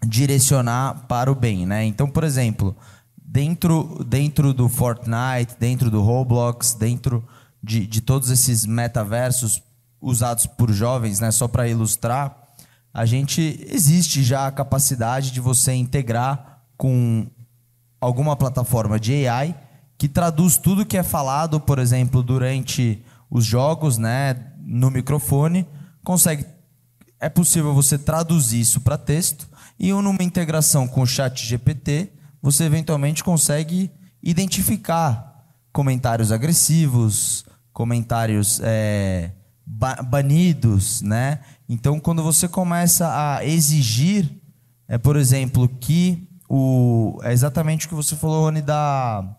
direcionar para o bem, né? Então, por exemplo, dentro, dentro do Fortnite, dentro do Roblox, dentro de, de todos esses metaversos usados por jovens, né? Só para ilustrar, a gente existe já a capacidade de você integrar com alguma plataforma de AI que traduz tudo que é falado, por exemplo, durante os jogos, né, no microfone, consegue é possível você traduzir isso para texto e numa integração com o chat GPT, você eventualmente consegue identificar comentários agressivos, comentários é, ba banidos, né? Então, quando você começa a exigir, é, por exemplo, que o é exatamente o que você falou, Rony, da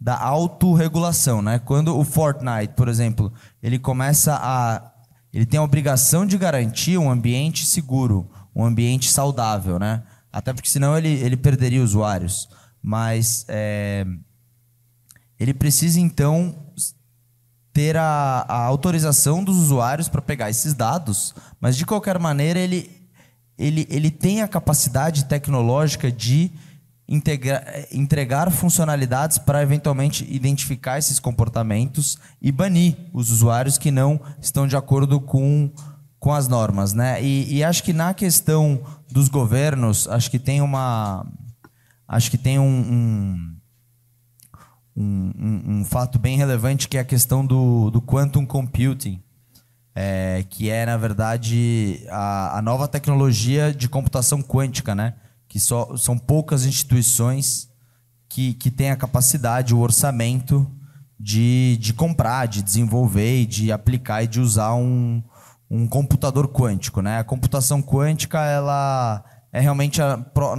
da autorregulação, né? Quando o Fortnite, por exemplo, ele começa a ele tem a obrigação de garantir um ambiente seguro, um ambiente saudável, né? Até porque senão ele, ele perderia usuários. Mas é, ele precisa então ter a, a autorização dos usuários para pegar esses dados, mas de qualquer maneira ele, ele, ele tem a capacidade tecnológica de integra, entregar funcionalidades para eventualmente identificar esses comportamentos e banir os usuários que não estão de acordo com com as normas, né? E, e, acho que na questão dos governos, acho que tem uma, acho que tem um, um, um, um fato bem relevante que é a questão do, do quantum computing, é, que é na verdade a, a nova tecnologia de computação quântica, né? Que só são poucas instituições que, que têm a capacidade, o orçamento de, de comprar, de desenvolver, de aplicar e de usar um um computador quântico, né? A computação quântica ela é realmente a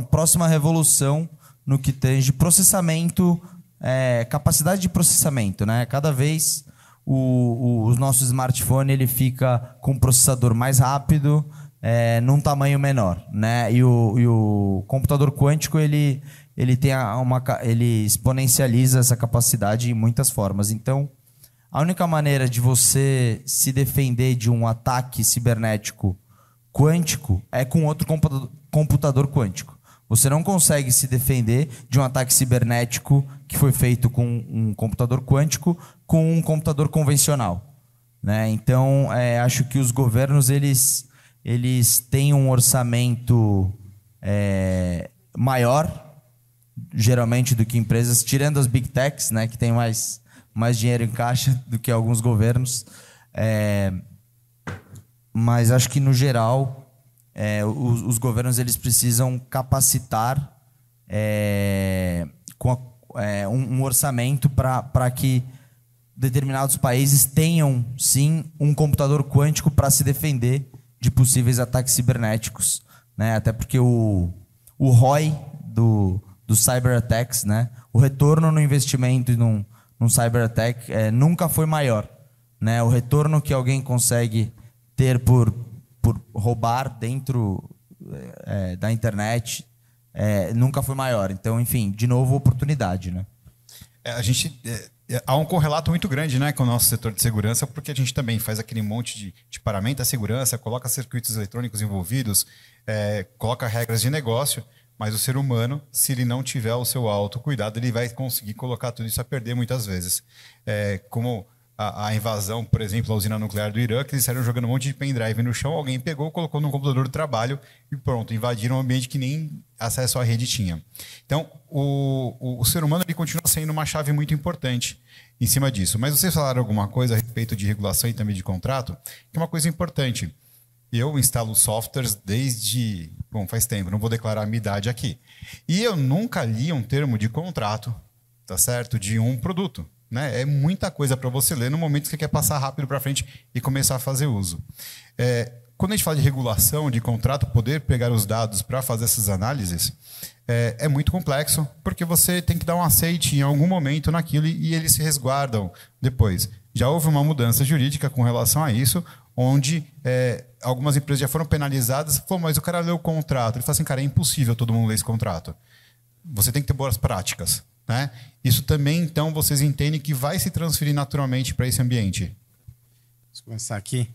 próxima revolução no que tange processamento, é, capacidade de processamento, né? Cada vez o, o, nosso smartphone ele fica com um processador mais rápido, é, num tamanho menor, né? E o, e o computador quântico ele ele tem uma ele exponencializa essa capacidade em muitas formas. Então a única maneira de você se defender de um ataque cibernético quântico é com outro computador quântico. Você não consegue se defender de um ataque cibernético que foi feito com um computador quântico com um computador convencional. Né? Então, é, acho que os governos eles, eles têm um orçamento é, maior, geralmente, do que empresas, tirando as big techs, né, que tem mais mais dinheiro em caixa [LAUGHS] do que alguns governos. É, mas acho que, no geral, é, os, os, governos eles precisam capacitar é, com a, é, um, um, orçamento para que determinados países tenham, sim, um computador quântico para se defender de possíveis ataques cibernéticos. Né? Até porque o, o ROI do, do cyber attacks, né? O retorno no investimento num, num cyber attack é, nunca foi maior, né? O retorno que alguém consegue ter por, por roubar dentro é, da internet é, nunca foi maior. Então, enfim, de novo, oportunidade, né? É, a gente é, é, há um correlato muito grande né, com o nosso setor de segurança, porque a gente também faz aquele monte de, de à segurança, coloca circuitos eletrônicos envolvidos, é, coloca regras de negócio, mas o ser humano, se ele não tiver o seu autocuidado, ele vai conseguir colocar tudo isso a perder muitas vezes. É, como a, a, invasão, por exemplo, a usina nuclear do Irã, que eles saíram jogando um monte de pendrive no chão, alguém pegou, colocou no computador do trabalho e pronto, invadiram um ambiente que nem acesso à rede tinha. Então, o, o, o ser humano ele continua sendo uma chave muito importante em cima disso. Mas vocês falaram alguma coisa a respeito de regulação e também de contrato, que é uma coisa importante. Eu instalo softwares desde. Bom, faz tempo, não vou declarar a minha idade aqui. E eu nunca li um termo de contrato, tá certo? De um produto. Né? É muita coisa para você ler no momento que você quer passar rápido para frente e começar a fazer uso. É, quando a gente fala de regulação, de contrato, poder pegar os dados para fazer essas análises, é, é, muito complexo, porque você tem que dar um aceite em algum momento naquilo e eles se resguardam depois. Já houve uma mudança jurídica com relação a isso, onde é, algumas empresas já foram penalizadas. Pô, mas o cara leu o contrato. Ele fala assim, cara, é impossível todo mundo ler esse contrato. Você tem que ter boas práticas. Né? Isso também, então, vocês entendem que vai se transferir naturalmente para esse ambiente? Vamos começar aqui.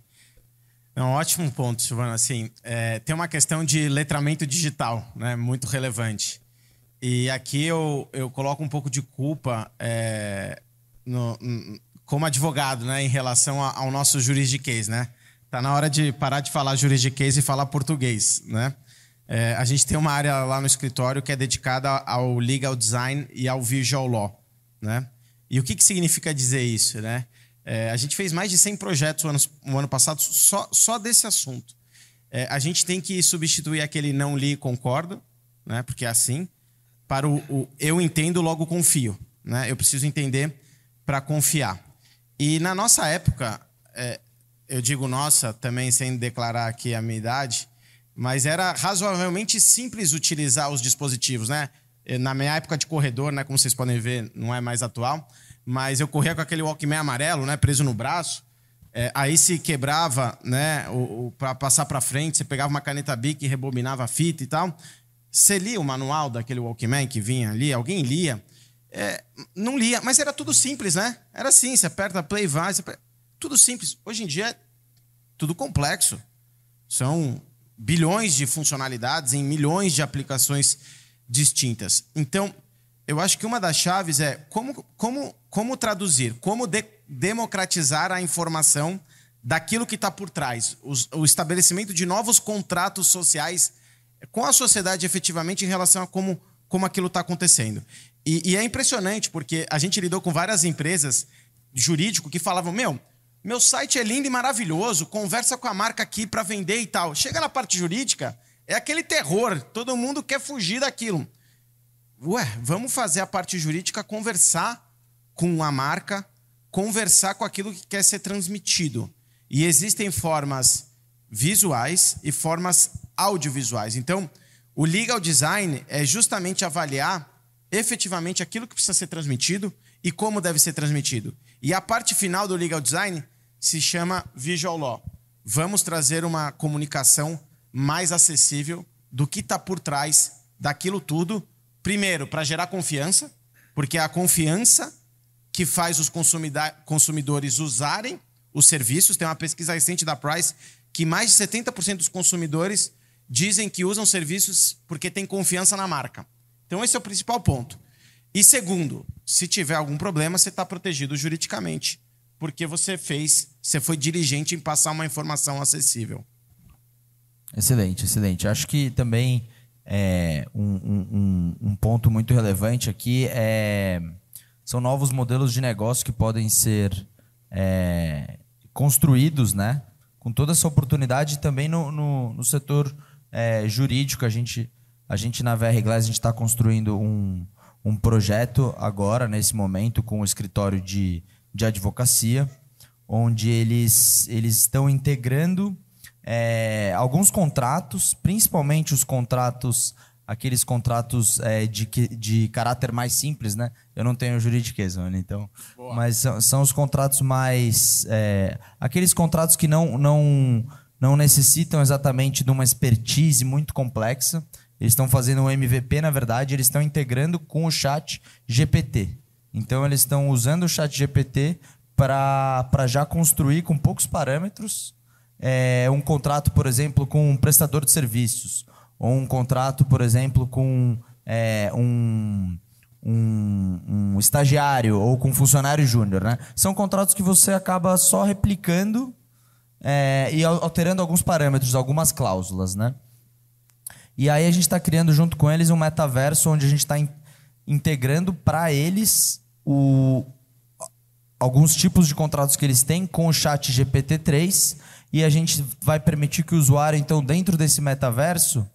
É um ótimo ponto, Silvana. Assim, é, tem uma questão de letramento digital, né, muito relevante. E aqui eu, eu coloco um pouco de culpa é, no, como advogado, né, em relação ao nosso juridiquês, né? Tá na hora de parar de falar juridiquês e falar português, né? É, a gente tem uma área lá no escritório que é dedicada ao legal design e ao visual law, né? E o que, que significa dizer isso, né? É, a gente fez mais de 100 projetos no ano, no ano passado só, só desse assunto. É, a gente tem que substituir aquele não li e concordo, né? Porque é assim, para o, o eu entendo, logo confio, né? Eu preciso entender para confiar. E na nossa época, é, eu digo nossa também sem declarar aqui a minha idade, mas era razoavelmente simples utilizar os dispositivos, né? Na minha época de corredor, né, como vocês podem ver, não é mais atual, mas eu corria com aquele Walkman amarelo, né, preso no braço. É, aí se quebrava, né, para passar para frente, você pegava uma caneta Bic e rebobinava a fita e tal. Você lia o manual daquele Walkman que vinha ali, alguém lia. É, não lia, mas era tudo simples, né? Era assim, você aperta play, vai, aperta... tudo simples. Hoje em dia é tudo complexo. São bilhões de funcionalidades em milhões de aplicações distintas. Então, eu acho que uma das chaves é como, como, como traduzir, como de, democratizar a informação daquilo que está por trás, Os, o estabelecimento de novos contratos sociais com a sociedade efetivamente em relação a como, como aquilo está acontecendo. E, e, é impressionante, porque a gente lidou com várias empresas jurídico que falavam: meu, meu site é lindo e maravilhoso, conversa com a marca aqui para vender e tal. Chega na parte jurídica, é aquele terror, todo mundo quer fugir daquilo. Ué, vamos fazer a parte jurídica conversar com a marca, conversar com aquilo que quer ser transmitido. E existem formas visuais e formas audiovisuais. Então, o legal design é justamente avaliar efetivamente aquilo que precisa ser transmitido e como deve ser transmitido. E a parte final do legal design se chama Visual Law. Vamos trazer uma comunicação mais acessível do que está por trás daquilo tudo. Primeiro, para gerar confiança, porque é a confiança que faz os consumidores usarem os serviços. Tem uma pesquisa recente da Price que mais de 70% dos consumidores dizem que usam serviços porque têm confiança na marca. Então, esse é o principal ponto. E segundo, se tiver algum problema, você está protegido juridicamente porque você fez, você foi diligente em passar uma informação acessível. Excelente, excelente. Acho que também é, um, um, um, ponto muito relevante aqui é são novos modelos de negócio que podem ser é, construídos, né? Com toda essa oportunidade também no, no, no setor é, jurídico. A gente, a gente na VR Glass a gente está construindo um, um projeto agora, nesse momento, com o escritório de de advocacia, onde eles, eles estão integrando é, alguns contratos, principalmente os contratos aqueles contratos é, de, de caráter mais simples, né? Eu não tenho juridiqueza, mano, então. Mas são, são os contratos mais. é, aqueles contratos que não, não, não necessitam exatamente de uma expertise muito complexa. Eles estão fazendo um MVP, na verdade, eles estão integrando com o chat GPT. Então, eles estão usando o chat GPT para já construir com poucos parâmetros é, um contrato, por exemplo, com um prestador de serviços, ou um contrato, por exemplo, com é, um, um, um estagiário ou com um funcionário júnior. Né? São contratos que você acaba só replicando é, e al- alterando alguns parâmetros, algumas cláusulas. Né? E aí a gente está criando junto com eles um metaverso onde a gente está integrando para eles o, alguns tipos de contratos que eles têm com o chat GPT-3 e a gente vai permitir que o usuário, então, dentro desse metaverso,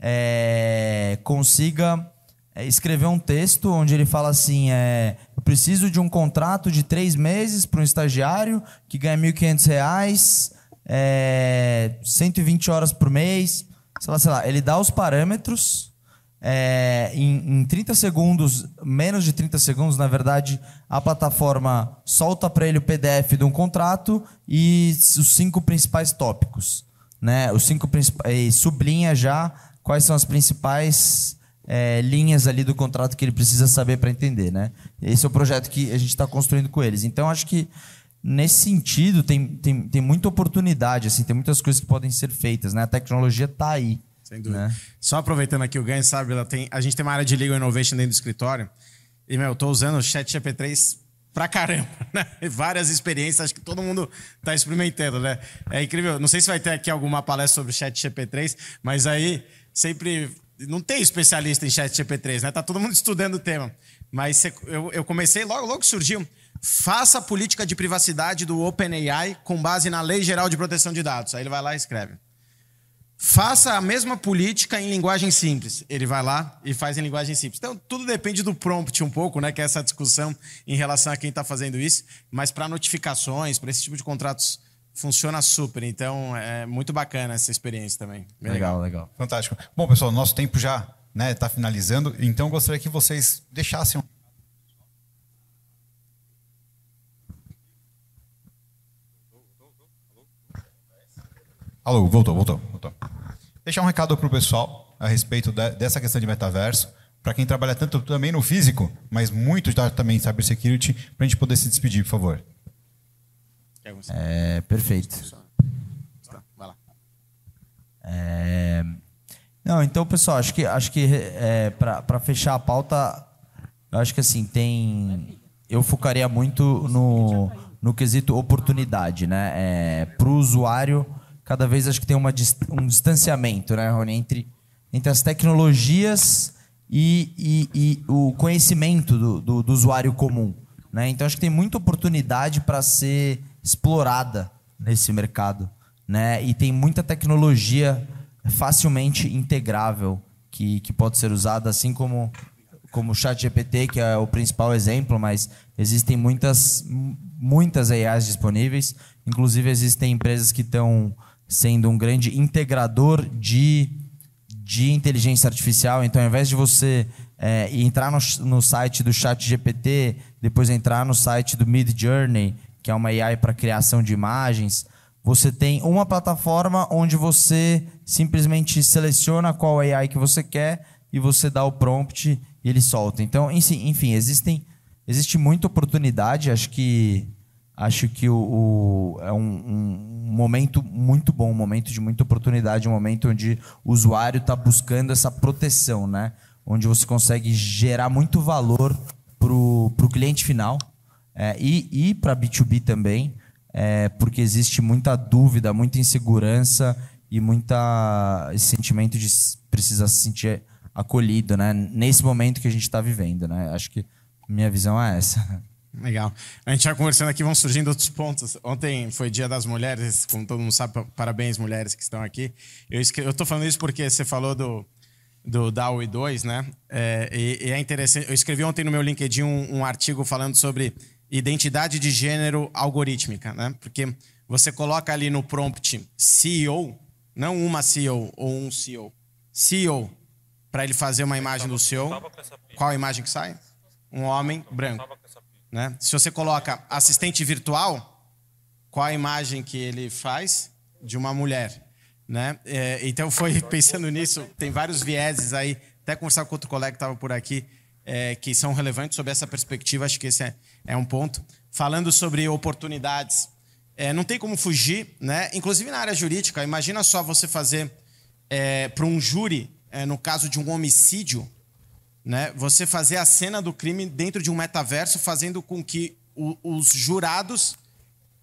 é, consiga é, escrever um texto onde ele fala assim, é, eu preciso de um contrato de três meses para um estagiário que ganha R$ 1.500, é, 120 horas por mês, sei lá, sei lá. Ele dá os parâmetros é, em, em 30 segundos, menos de 30 segundos, na verdade, a plataforma solta para ele o PDF de um contrato e os cinco principais tópicos. Né? Os cinco principais. sublinha já quais são as principais é, linhas ali do contrato que ele precisa saber para entender. Né? Esse é o projeto que a gente está construindo com eles. Então, acho que nesse sentido tem, tem, tem muita oportunidade, assim, tem muitas coisas que podem ser feitas. Né? A tecnologia está aí. Sem dúvida. Né? Só aproveitando aqui o ganho, sabe, ela tem, a gente tem uma área de Legal Innovation dentro do escritório. E, meu, eu tô usando o Chat GP3 pra caramba, [LAUGHS] né? Várias experiências, acho que todo mundo tá experimentando, né? É incrível. Não sei se vai ter aqui alguma palestra sobre Chat GP3, mas aí sempre. Não tem especialista em Chat GP3, né? Tá todo mundo estudando o tema. Mas eu, eu comecei, logo, logo surgiu. Faça a política de privacidade do OpenAI com base na Lei Geral de Proteção de Dados. Aí ele vai lá e escreve. Faça a mesma política em linguagem simples. Ele vai lá e faz em linguagem simples. Então, tudo depende do prompt um pouco, né? Que é essa discussão em relação a quem está fazendo isso. Mas para notificações, para esse tipo de contratos, funciona super. Então, é muito bacana essa experiência também. Bem Legal, legal. Fantástico. Bom, pessoal, nosso tempo já está finalizando, então gostaria que vocês deixassem Alô, voltou, voltou, voltou. Deixar um recado para o pessoal a respeito de- dessa questão de metaverso, para quem trabalha tanto também no físico, mas muito já também em cybersecurity, para a gente poder se despedir, por favor. É, perfeito. Tá, Vai lá. É, Não, então, pessoal, acho que, acho que é, para fechar a pauta, eu acho que assim, tem. Eu focaria muito no, no quesito oportunidade, né? É, Para o usuário, cada vez acho que tem uma, um distanciamento, né, Rony, entre, entre as tecnologias e, e- e o conhecimento do, do- do usuário comum. Né? Então, acho que tem muita oportunidade para ser explorada nesse mercado. Né? E tem muita tecnologia facilmente integrável que, que pode ser usada, assim como, como o ChatGPT, que é o principal exemplo, mas existem muitas, muitas AIs disponíveis. Inclusive, existem empresas que estão sendo um grande integrador de de inteligência artificial. Então, ao invés de você é, entrar no, no site do Chat GPT, depois entrar no site do Mid Journey, que é uma AI para criação de imagens, você tem uma plataforma onde você simplesmente seleciona qual AI que você quer e você dá o prompt e ele solta. Então, enfim, existem, existe muita oportunidade. Acho que acho que o, o- é um, um momento muito bom, um momento de muita oportunidade, um momento onde o usuário está buscando essa proteção, né? Onde você consegue gerar muito valor para o cliente final é, e, e para B2B também, é, porque existe muita dúvida, muita insegurança e muita esse sentimento de precisar se sentir acolhido, né? Nesse momento que a gente está vivendo, né? Acho que minha visão é essa. [LAUGHS] Legal. A gente vai conversando aqui, vão surgindo outros pontos. Ontem foi Dia das Mulheres, como todo mundo sabe, pa- parabéns, mulheres que estão aqui. Eu, tô falando isso porque você falou do, do DAO 2, né? É, e, e é interessante. Eu escrevi ontem no meu LinkedIn um, um artigo falando sobre identidade de gênero algorítmica, né? Porque você coloca ali no prompt CEO, não uma CEO ou um CEO, CEO, para ele fazer uma imagem do seu. Qual a imagem que sai? Um homem branco. Né? Se você coloca assistente virtual, qual a imagem que ele faz? De uma mulher. Né? É, então foi [LAUGHS] pensando nisso, tem vários vieses aí, até conversar com outro colega que estava por aqui, é, que são relevantes sobre essa perspectiva, acho que esse é, é um ponto. Falando sobre oportunidades, é, não tem como fugir, né? inclusive na área jurídica, imagina só você fazer é, para um júri, é, no caso de um homicídio, né? você fazer a cena do crime dentro de um metaverso, fazendo com que o, os jurados,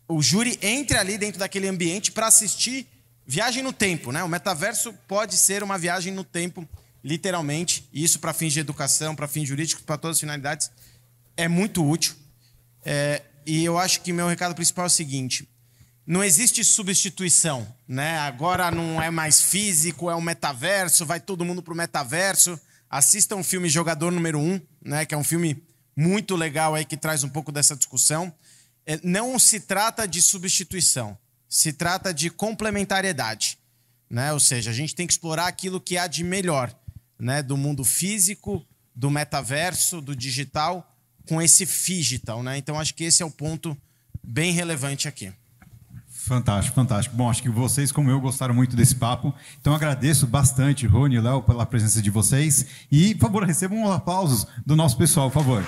o júri entre ali dentro daquele ambiente para assistir Viagem no tempo, né? O metaverso pode ser uma viagem no tempo, literalmente. E isso para fins de educação, para fins jurídicos, para todas as finalidades, é muito útil. É, e eu acho que meu recado principal é o seguinte: não existe substituição, né? Agora não é mais físico, é um metaverso, vai todo mundo pro metaverso. Assista um filme Jogador Número 1, né? Que é um filme muito legal aí que traz um pouco dessa discussão. É, não se trata de substituição se trata de complementariedade. Né? Ou seja, a gente tem que explorar aquilo que há de melhor né? do mundo físico, do metaverso, do digital, com esse digital. Né? Então, acho que esse é o ponto bem relevante aqui. Fantástico, fantástico. Bom, acho que vocês, como eu, gostaram muito desse papo. Então, agradeço bastante, Rony e Léo, pela presença de vocês. E, por favor, recebam um aplausos do nosso pessoal, por favor.